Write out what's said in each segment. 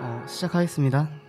어, 시작하겠습니다.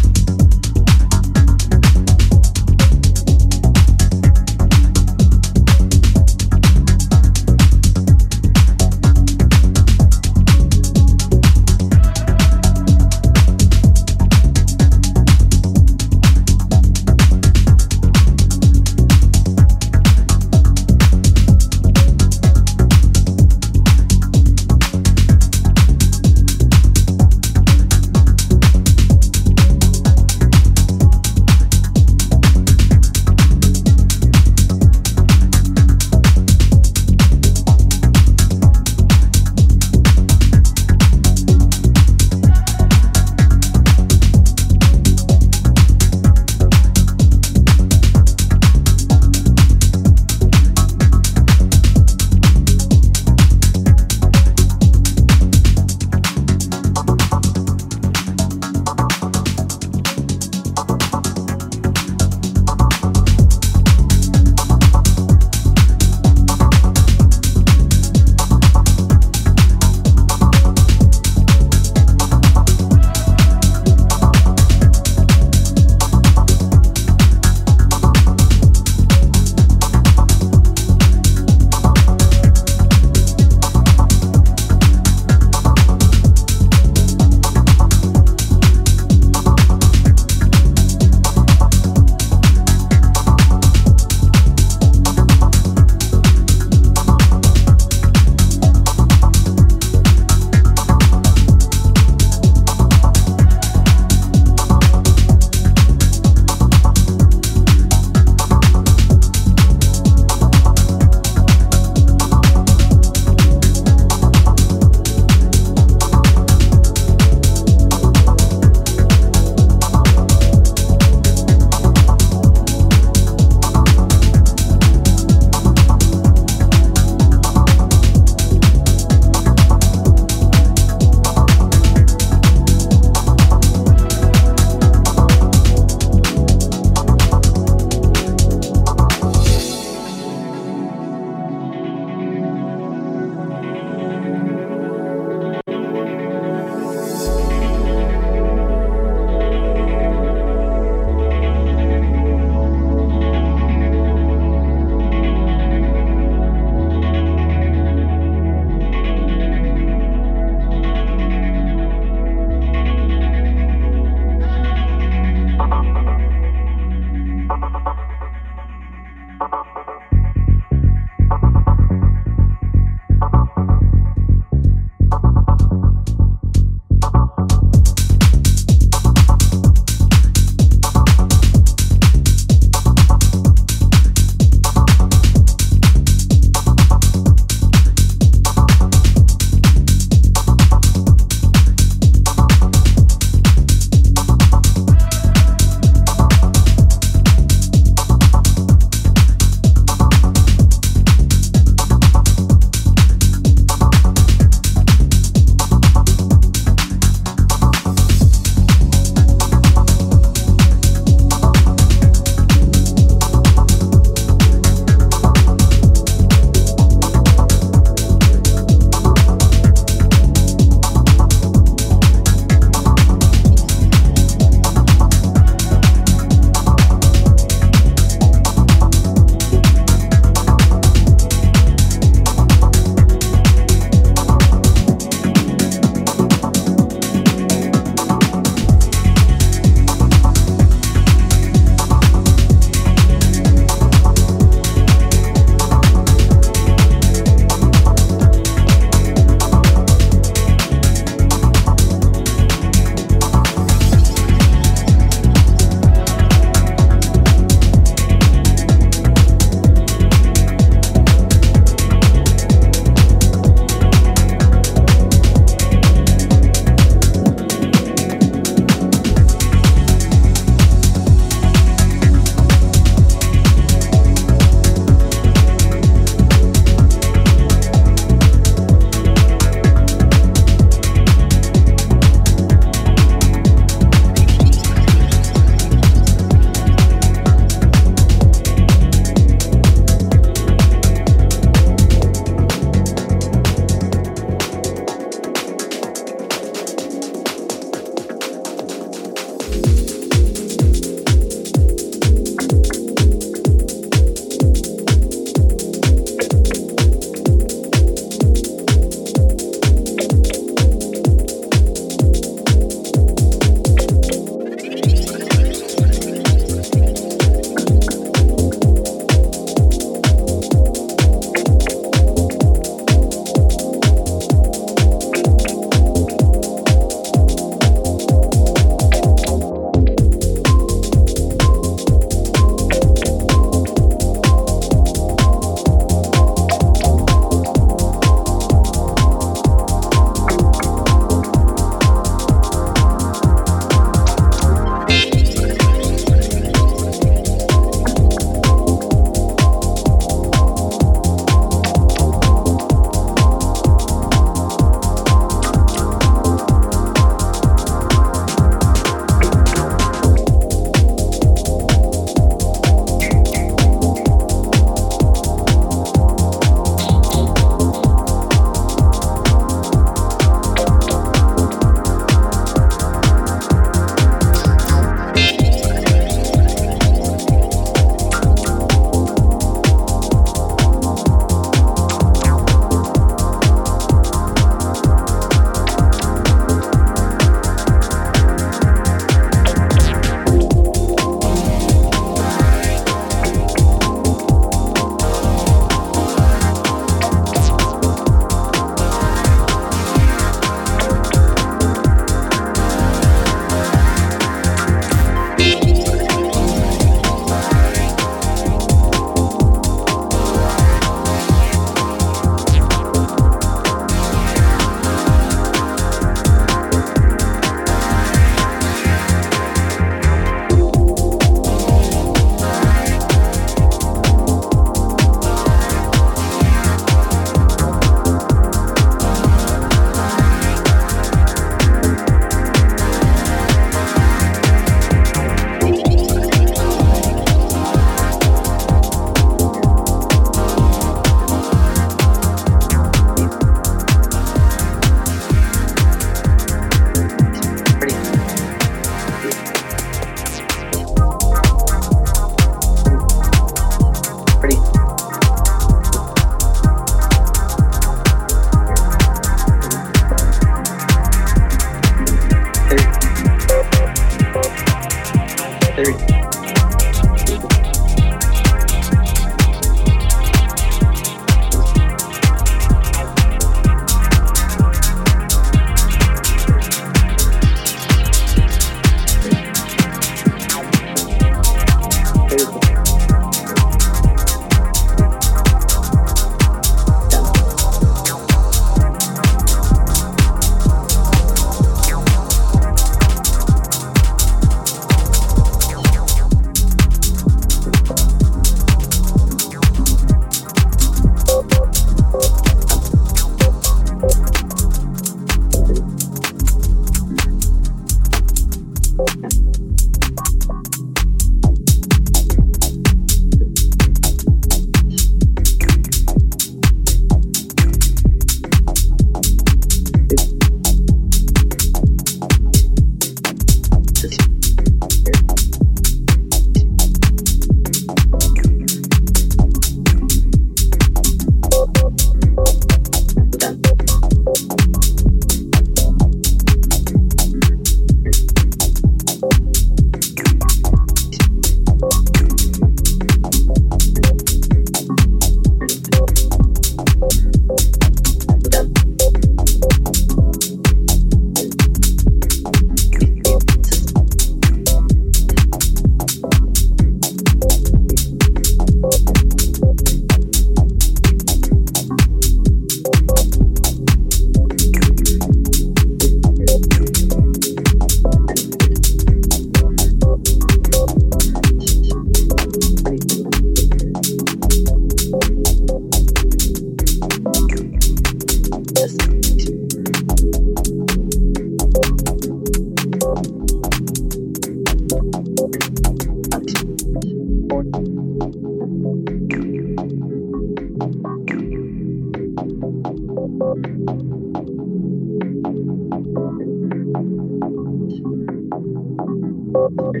Thank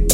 you.